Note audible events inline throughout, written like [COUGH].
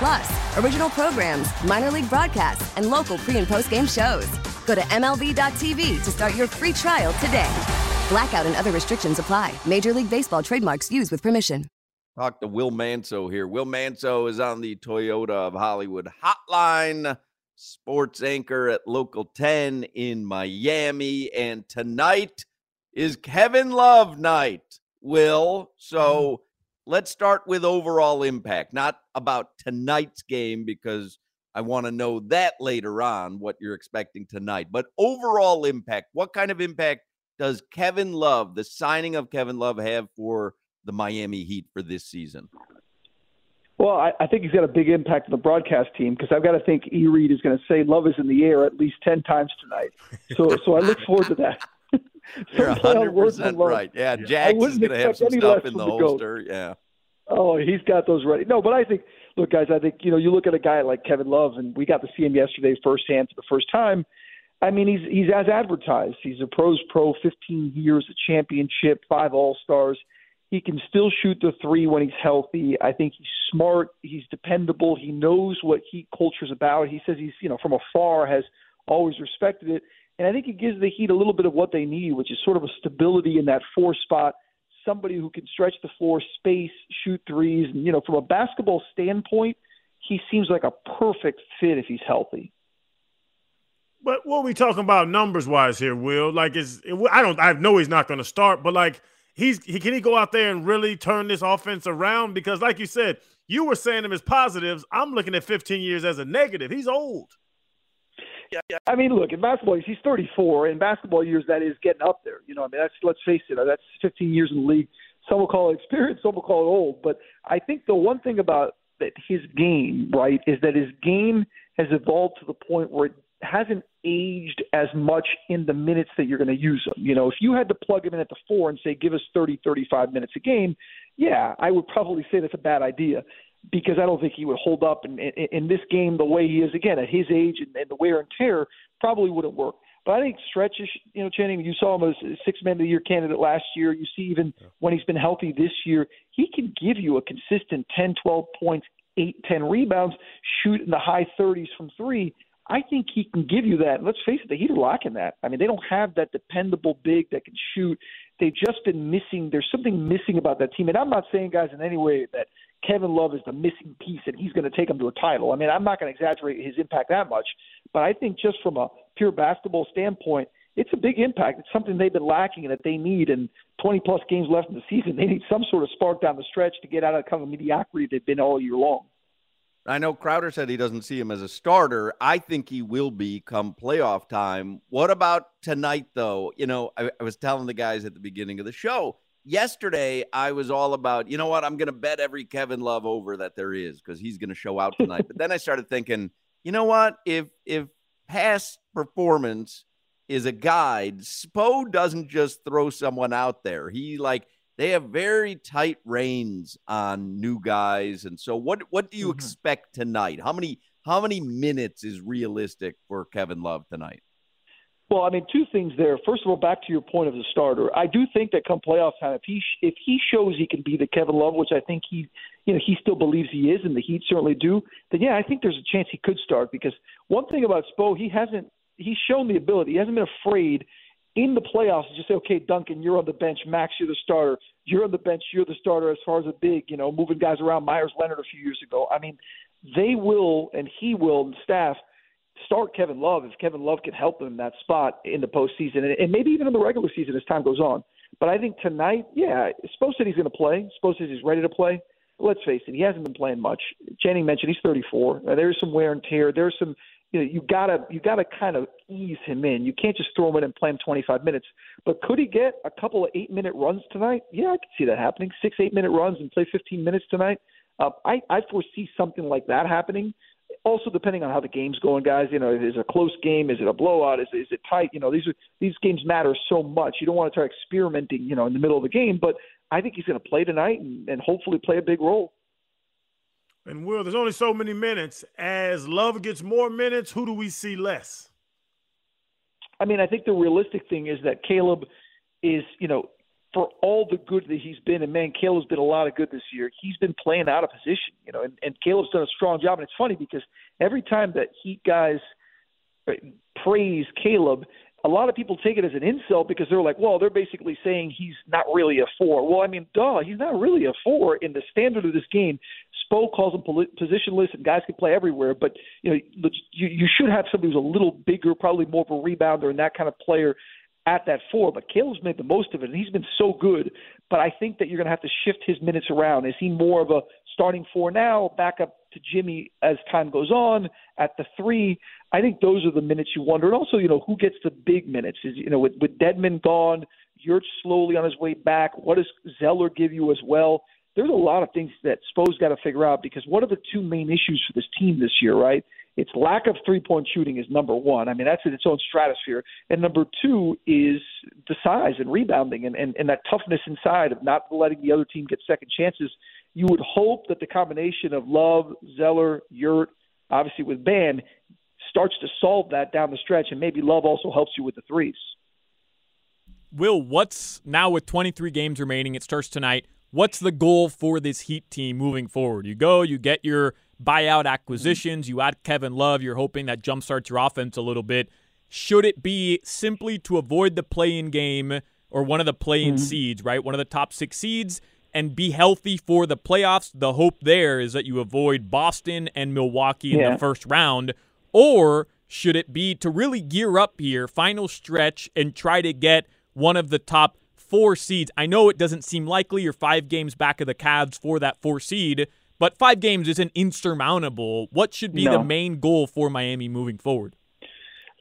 Plus, original programs, minor league broadcasts, and local pre and post game shows. Go to MLB.tv to start your free trial today. Blackout and other restrictions apply. Major League Baseball trademarks used with permission. Talk to Will Manso here. Will Manso is on the Toyota of Hollywood hotline, sports anchor at Local 10 in Miami. And tonight is Kevin Love night, Will. So mm-hmm. Let's start with overall impact, not about tonight's game, because I want to know that later on what you're expecting tonight. But overall impact, what kind of impact does Kevin Love, the signing of Kevin Love, have for the Miami Heat for this season? Well, I, I think he's got a big impact on the broadcast team because I've got to think E. Reed is going to say "Love is in the air" at least ten times tonight. So, so I look forward to that. [LAUGHS] You're [LAUGHS] hundred percent right. Yeah, Jack is going to have some stuff in the holster. Yeah. Oh, he's got those ready. No, but I think, look, guys, I think you know you look at a guy like Kevin Love, and we got to see him yesterday firsthand for the first time. I mean, he's he's as advertised. He's a pros pro, 15 years, a championship, five All Stars. He can still shoot the three when he's healthy. I think he's smart. He's dependable. He knows what Heat culture's about. He says he's, you know, from afar has always respected it. And I think he gives the Heat a little bit of what they need, which is sort of a stability in that four spot, somebody who can stretch the floor, space, shoot threes. And, you know, from a basketball standpoint, he seems like a perfect fit if he's healthy. But what are we talking about numbers wise here, Will? Like, is I don't I know he's not going to start, but like he's he can he go out there and really turn this offense around? Because, like you said, you were saying him as positives. I'm looking at 15 years as a negative. He's old. I mean, look, in basketball, he's 34. In basketball years, that is getting up there. You know, I mean, that's let's face it, that's 15 years in the league. Some will call it experience, some will call it old. But I think the one thing about that his game, right, is that his game has evolved to the point where it hasn't aged as much in the minutes that you're going to use him. You know, if you had to plug him in at the four and say, give us 30, 35 minutes a game, yeah, I would probably say that's a bad idea because I don't think he would hold up in, in, in this game the way he is again at his age and, and the wear and tear probably wouldn't work. But I think stretches, you know, Channing, you saw him as a six man of the year candidate last year. You see even yeah. when he's been healthy this year, he can give you a consistent 10, 12 points, 8, 10 rebounds, shoot in the high 30s from three. I think he can give you that. Let's face it, the Heat are lacking that. I mean, they don't have that dependable big that can shoot. They've just been missing. There's something missing about that team. And I'm not saying, guys, in any way that Kevin Love is the missing piece and he's going to take them to a title. I mean, I'm not going to exaggerate his impact that much, but I think just from a pure basketball standpoint, it's a big impact. It's something they've been lacking and that they need. And 20 plus games left in the season, they need some sort of spark down the stretch to get out of kind of mediocrity they've been all year long. I know Crowder said he doesn't see him as a starter. I think he will be come playoff time. What about tonight, though? You know, I, I was telling the guys at the beginning of the show yesterday, I was all about, you know what, I'm going to bet every Kevin Love over that there is because he's going to show out tonight. but then I started thinking, you know what, if if past performance is a guide, Spo doesn't just throw someone out there. He like they have very tight reins on new guys. And so what what do you mm-hmm. expect tonight? How many how many minutes is realistic for Kevin Love tonight? Well, I mean, two things there. First of all, back to your point of the starter, I do think that come playoff time, if he if he shows he can be the Kevin Love, which I think he, you know, he still believes he is, and the Heat certainly do, then yeah, I think there's a chance he could start. Because one thing about Spo, he hasn't he's shown the ability. He hasn't been afraid in the playoffs just say, okay, Duncan, you're on the bench. Max, you're the starter. You're on the bench. You're the starter as far as a big, you know, moving guys around. Meyers Leonard a few years ago. I mean, they will and he will and staff start Kevin Love if Kevin Love can help them in that spot in the postseason and maybe even in the regular season as time goes on. But I think tonight, yeah, Spo he's going to play. Spo he's ready to play. Let's face it, he hasn't been playing much. Channing mentioned he's 34. there's some wear and tear. There's some you know, you gotta you gotta kind of ease him in. You can't just throw him in and play him 25 minutes. But could he get a couple of eight minute runs tonight? Yeah, I could see that happening. Six eight minute runs and play 15 minutes tonight. Uh, I I foresee something like that happening. also depending on how the game's going, guys. You know, is it a close game? Is it a blowout? Is is it tight? You know, these are these games matter so much. You don't want to try experimenting, you know, in the middle of the game. But I think he's going to play tonight and, and hopefully play a big role. And Will, there's only so many minutes. As Love gets more minutes, who do we see less? I mean, I think the realistic thing is that Caleb is, you know, for all the good that he's been, and man, Caleb's been a lot of good this year. He's been playing out of position, you know, and, and Caleb's done a strong job. And it's funny because every time that Heat guys praise Caleb, a lot of people take it as an insult because they're like, well, they're basically saying he's not really a four. Well, I mean, duh, he's not really a four in the standard of this game. Spo calls him positionless, and guys can play everywhere. But you know, you, you should have somebody who's a little bigger, probably more of a rebounder, and that kind of player at that four. But Caleb's made the most of it, and he's been so good. But I think that you're going to have to shift his minutes around. Is he more of a starting four now, back up to Jimmy as time goes on at the three? I think those are the minutes you wonder. And also, you know, who gets the big minutes? Is you know, with, with Dedmon gone, you're slowly on his way back. What does Zeller give you as well? There's a lot of things that Spo's got to figure out because what are the two main issues for this team this year, right? Its lack of three point shooting is number one. I mean, that's in its own stratosphere. And number two is the size and rebounding and, and, and that toughness inside of not letting the other team get second chances. You would hope that the combination of Love, Zeller, Yurt, obviously with Bam, starts to solve that down the stretch, and maybe Love also helps you with the threes. Will, what's now with 23 games remaining? It starts tonight. What's the goal for this Heat team moving forward? You go, you get your buyout acquisitions, you add Kevin Love, you're hoping that jumpstarts your offense a little bit. Should it be simply to avoid the play in game or one of the play in mm-hmm. seeds, right? One of the top six seeds and be healthy for the playoffs? The hope there is that you avoid Boston and Milwaukee in yeah. the first round. Or should it be to really gear up here, final stretch, and try to get one of the top four seeds? I know it doesn't seem likely. You're five games back of the Cavs for that four seed, but five games isn't insurmountable. What should be no. the main goal for Miami moving forward?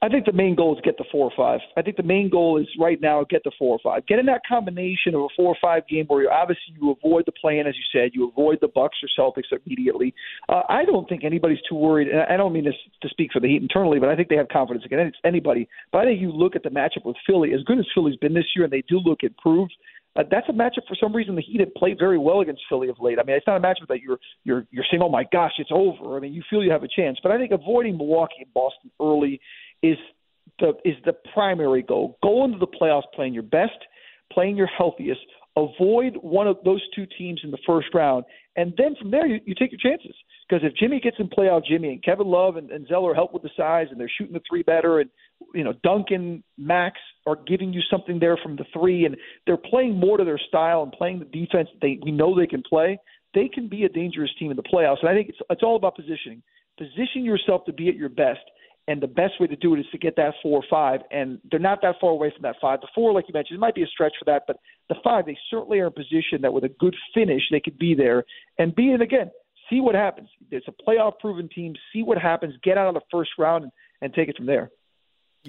I think the main goal is get the four or five. I think the main goal is right now get the four or five. Get in that combination of a four or five game where you obviously you avoid the play-in, as you said, you avoid the Bucks or Celtics immediately. Uh, I don't think anybody's too worried, and I don't mean this to speak for the Heat internally, but I think they have confidence against anybody. But I think you look at the matchup with Philly, as good as Philly's been this year, and they do look improved. Uh, that's a matchup for some reason the Heat have played very well against Philly of late. I mean, it's not a matchup that you're you're you're saying, "Oh my gosh, it's over." I mean, you feel you have a chance, but I think avoiding Milwaukee and Boston early is the is the primary goal. Go into the playoffs playing your best, playing your healthiest. Avoid one of those two teams in the first round, and then from there you, you take your chances. Because if Jimmy gets in playoff Jimmy and Kevin Love and, and Zeller help with the size and they're shooting the three better, and you know Duncan, Max are giving you something there from the three, and they're playing more to their style and playing the defense that they we know they can play. They can be a dangerous team in the playoffs, and I think it's it's all about positioning. Position yourself to be at your best and the best way to do it is to get that four or five, and they're not that far away from that five. The four, like you mentioned, it might be a stretch for that, but the five, they certainly are in position that with a good finish, they could be there. And be it again, see what happens. It's a playoff proven team. See what happens. Get out of the first round and, and take it from there.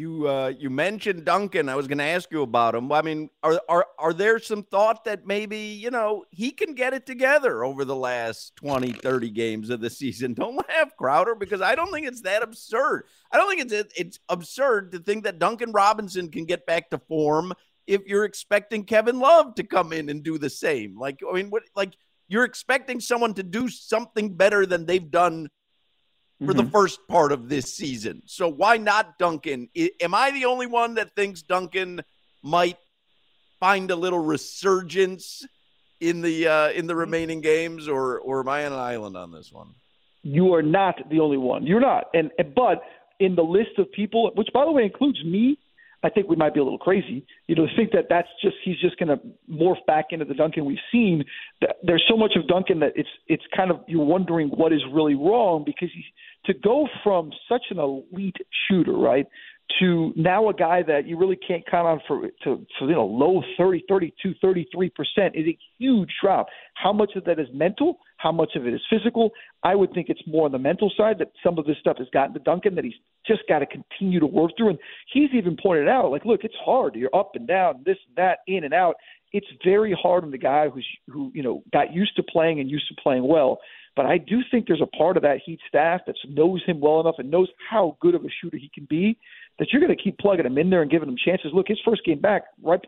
You uh, you mentioned Duncan. I was going to ask you about him. I mean, are are are there some thought that maybe you know he can get it together over the last 20, 30 games of the season? [LAUGHS] Don't laugh, Crowder, because I don't think it's that absurd. I don't think it's it's absurd to think that Duncan Robinson can get back to form if you're expecting Kevin Love to come in and do the same. Like I mean, what like you're expecting someone to do something better than they've done for mm-hmm. the first part of this season. So why not Duncan? I, am I the only one that thinks Duncan might find a little resurgence in the uh, in the remaining games, or or am I on an island on this one? You are not the only one. You're not, and, and but in the list of people, which by the way includes me, I think we might be a little crazy, you know, to think that that's just he's just going to morph back into the Duncan we've seen. There's so much of Duncan that it's it's kind of you're wondering what is really wrong because he to go from such an elite shooter, right, to now a guy that you really can't count on for to for you know low 30 32 33% is a huge drop. How much of that is mental? How much of it is physical? I would think it's more on the mental side that some of this stuff has gotten to duncan that he's just got to continue to work through. And he's even pointed out like look it's hard. You're up and down this and that in and out. It's very hard on the guy who's who you know got used to playing and used to playing well But I do think there's a part of that Heat staff that knows him well enough and knows how good of a shooter he can be that you're going to keep plugging him in there and giving him chances. Look, his first game back, right,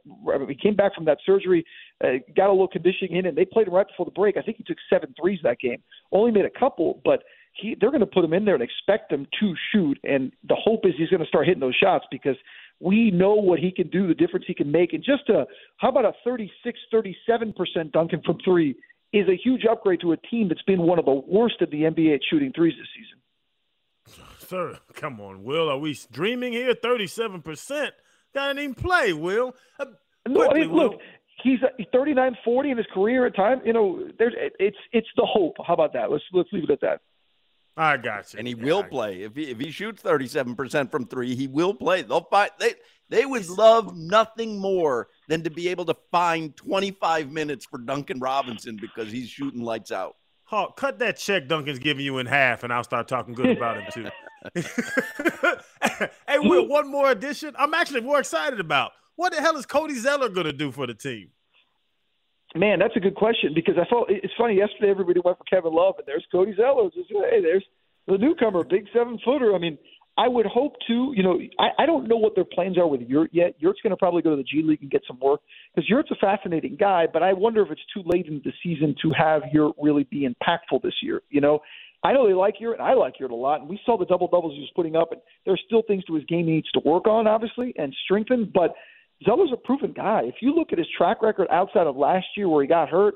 he came back from that surgery, uh, got a little conditioning in, and they played him right before the break. I think he took seven threes that game. Only made a couple, but he they're going to put him in there and expect him to shoot. And the hope is he's going to start hitting those shots because we know what he can do, the difference he can make. And just a how about a 36, 37 percent Duncan from three is a huge upgrade to a team that's been one of the worst of the NBA at shooting threes this season [LAUGHS] sir. Come on, Will. Are we dreaming here? Thirty-seven percent. Didn't even play, Will. Uh, no, I mean, Will. look, he's 39, 40 in his career at time. You know, there's it's it's the hope. How about that? Let's let's leave it at that. I got you. And he will play if he if he shoots thirty seven percent from three. He will play. They'll fight. They they would love nothing more than to be able to find twenty five minutes for Duncan Robinson because he's shooting lights out. Hawk, cut that check Duncan's giving you in half, and I'll start talking good about him too. [LAUGHS] hey, Will, one more addition. I'm actually more excited about. What the hell is Cody Zeller going to do for the team? Man, that's a good question because I thought it's funny. Yesterday, everybody went for Kevin Love, and there's Cody Zeller. Just, hey, there's the newcomer, big seven footer. I mean, I would hope to, you know, I, I don't know what their plans are with Yurt yet. Yurt's going to probably go to the G League and get some work because Yurt's a fascinating guy, but I wonder if it's too late in the season to have Yurt really be impactful this year. You know, I know they like Yurt, and I like Yurt a lot, and we saw the double doubles he was putting up, and there's still things to his game he needs to work on, obviously, and strengthen, but Zeller's a proven guy. If you look at his track record outside of last year where he got hurt,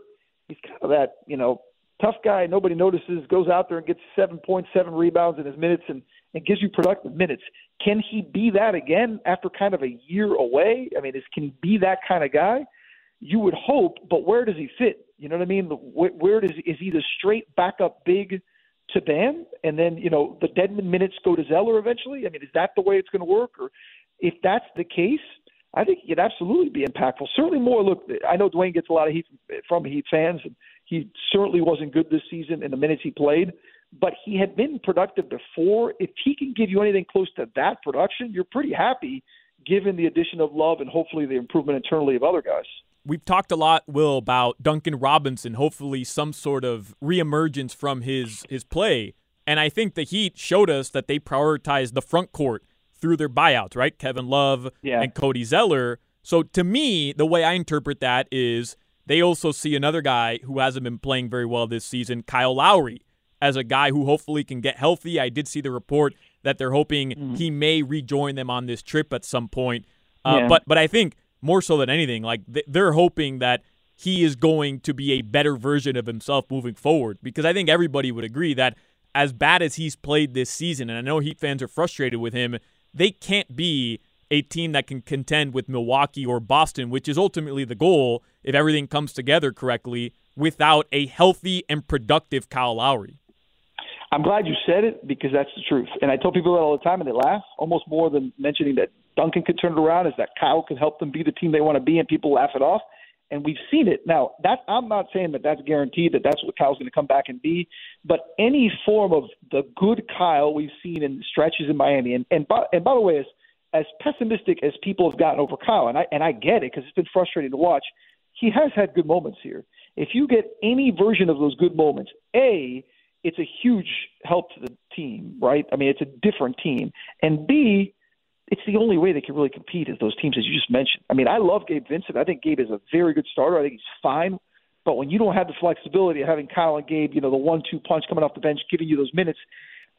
he's kind of that, you know, tough guy nobody notices, goes out there and gets 7.7 rebounds in his minutes and – and gives you productive minutes. Can he be that again after kind of a year away? I mean, is can he be that kind of guy? You would hope, but where does he fit? You know what I mean? Where, where does is he the straight backup big to Bam, and then you know the Dedmon minutes go to Zeller eventually? I mean, is that the way it's going to work? Or if that's the case, I think he could absolutely be impactful. Certainly more. Look, I know Dewayne gets a lot of heat from Heat fans, and he certainly wasn't good this season in the minutes he played but he had been productive before. If he can give you anything close to that production, you're pretty happy given the addition of Love and hopefully the improvement internally of other guys. We've talked a lot, Will, about Duncan Robinson, hopefully some sort of reemergence from his his play. And I think the Heat showed us that they prioritized the front court through their buyouts, right? Kevin Love yeah. and Cody Zeller. So to me, the way I interpret that is they also see another guy who hasn't been playing very well this season, Kyle Lowry as a guy who hopefully can get healthy. I did see the report that they're hoping mm-hmm. he may rejoin them on this trip at some point. Uh, yeah. But but I think more so than anything, like they're hoping that he is going to be a better version of himself moving forward. Because I think everybody would agree that as bad as he's played this season, and I know Heat fans are frustrated with him, they can't be a team that can contend with Milwaukee or Boston, which is ultimately the goal if everything comes together correctly without a healthy and productive Kyle Lowry. I'm glad you said it because that's the truth. And I tell people that all the time, and they laugh almost more than mentioning that Duncan could turn it around. Is that Kyle can help them be the team they want to be, and people laugh it off. And we've seen it. Now, that I'm not saying that that's guaranteed that that's what Kyle's going to come back and be, but any form of the good Kyle we've seen in stretches in Miami, and and by, and by the way, as as pessimistic as people have gotten over Kyle, and I and I get it because it's been frustrating to watch. He has had good moments here. If you get any version of those good moments, a it's a huge help to the team, right? I mean, it's a different team. And B, it's the only way they can really compete is those teams, as you just mentioned. I mean, I love Gabe Vincent. I think Gabe is a very good starter. I think he's fine. But when you don't have the flexibility of having Kyle and Gabe, you know, the one-two punch coming off the bench, giving you those minutes,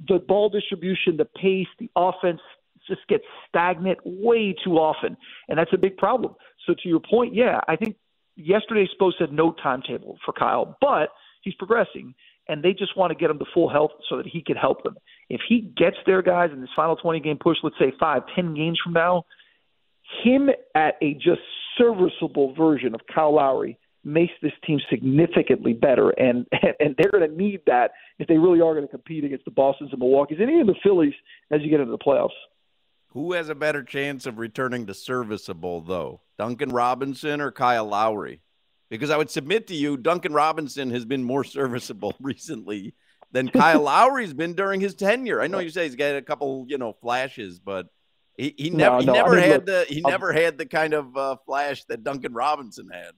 the ball distribution, the pace, the offense just gets stagnant way too often, and that's a big problem. So to your point, yeah, I think yesterday's post said no timetable for Kyle, but he's progressing and they just want to get him to full health so that he can help them. If he gets their guys in this final 20 game push, let's say five, ten games from now, him at a just serviceable version of Kyle Lowry makes this team significantly better, and [LAUGHS] and they're going to need that if they really are going to compete against the Boston's and Milwaukee's and even the Phillies as you get into the playoffs. Who has a better chance of returning to serviceable, though? Duncan Robinson or Kyle Lowry? Because I would submit to you, Duncan Robinson has been more [LAUGHS] serviceable recently than Kyle [LAUGHS] Lowry's been during his tenure. I know you say he's got a couple, you know, flashes, but he, he never no, no, he never I mean, had look, the he I'll, never had the kind of uh, flash that Duncan Robinson had.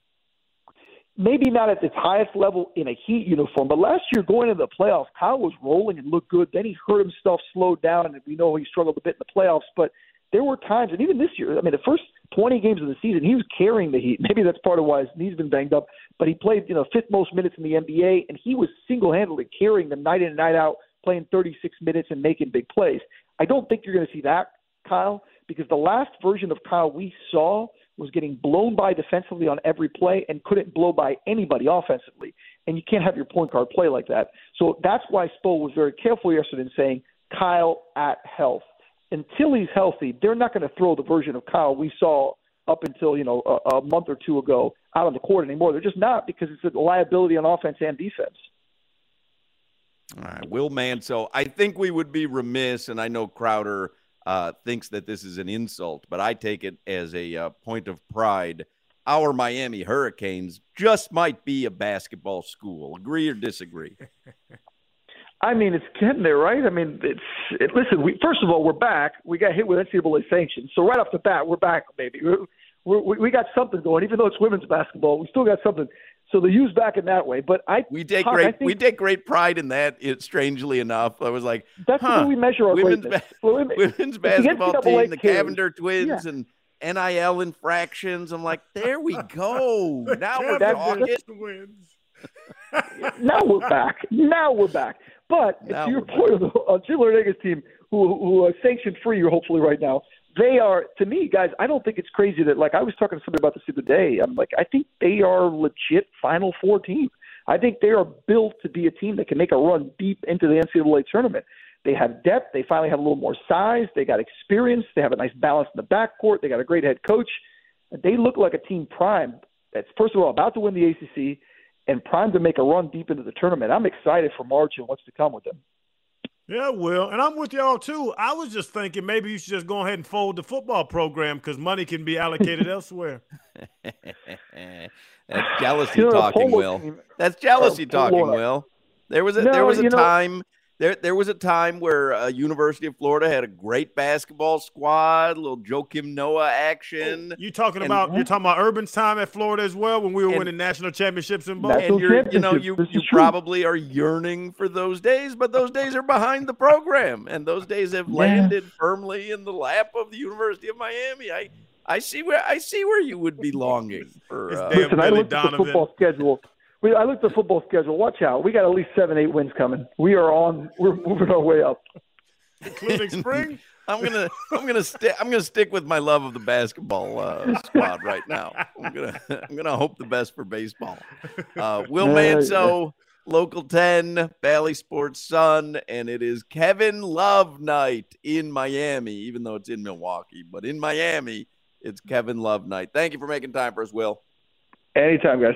maybe not at its highest level in a Heat uniform, but last year going into the playoffs, Kyle was rolling and looked good. Then he hurt himself, slowed down, and we know he struggled a bit in the playoffs. But there were times, and even this year, I mean, the first 20 games of the season, he was carrying the Heat. [LAUGHS] Maybe that's part of why his knee's been banged up, but he played, you know, fifth most minutes in the NBA, and he was single-handedly carrying them night in and night out, playing 36 minutes and making big plays. I don't think you're going to see that, Kyle, because the last version of Kyle we saw was getting blown by defensively on every play and couldn't blow by anybody offensively. And you can't have your point guard play like that. So that's why Spo was very careful yesterday in saying Kyle at health until he's healthy, they're not going to throw the version of Kyle we saw up until you know a, a month or two ago out on the court anymore. They're just not because it's a liability on offense and defense. All right, Will Manso. I think we would be remiss, and I know Crowder uh, thinks that this is an insult, but I take it as a uh, point of pride. Our Miami Hurricanes just might be a basketball school. Agree or disagree? [LAUGHS] I mean, it's getting there, right? I mean, it's it, listen. We first of all, we're back. We got hit with NCAA sanctions, so right off the bat, we're back, baby. We're, we we got something going, even though it's women's basketball. We still got something. So the U's back in that way. But I we take Tom, great think, we take great pride in that. It strangely enough, I was like, that's huh, the way we measure our women's, ba- women's basketball the team, the Cavinder twins, yeah. and NIL infractions. I'm like, there we go. [LAUGHS] now we're talking. [LAUGHS] now we're back. Now we're back. But now to your point back. on uh, Jim Larranaga's team, who who are sanctioned free, hopefully right now, they are to me, guys. I don't think it's crazy that like I was talking to somebody about this the other day. I'm like, I think they are legit Final Four team. I think they are built to be a team that can make a run deep into the NCAA tournament. They have depth. They finally have a little more size. They got experience. They have a nice balance in the backcourt. They got a great head coach. They look like a team prime that's first of all about to win the ACC and primed to make a run deep into the tournament. I'm excited for March and what's to come with them. Yeah, Will, and I'm with y'all too. I was just thinking maybe you should just go ahead and fold the football program because money can be allocated [LAUGHS] elsewhere. [LAUGHS] That's jealousy you know, talking, Will. That's jealousy oh, talking, Will. There was a no, there was a time there there was a time where uh, University of Florida had a great basketball squad, a little Joakim Noah action. Oh, you talking and, about you're talking about Urban's time at Florida as well when we were and, winning national championships in both. And you're, you know you you probably are yearning for those days, but those days are behind the program, and those days have landed yeah. firmly in the lap of the University of Miami. I I see where I see where you would be longing for. Uh, Listen, I looked at the football schedule we, I looked at the football schedule. Watch out. We got at least seven, eight wins coming. We are on. We're moving our way up. Including [LAUGHS] spring. I'm gonna I'm gonna stick I'm gonna stick with my love of the basketball uh, squad right now. I'm gonna [LAUGHS] I'm gonna hope the best for baseball. Uh, Will Manso, local ten, Bally Sports Sun, and it is Kevin Love night in Miami, even though it's in Milwaukee, but in Miami, it's Kevin Love night. Thank you for making time for us, Will. Anytime, guys.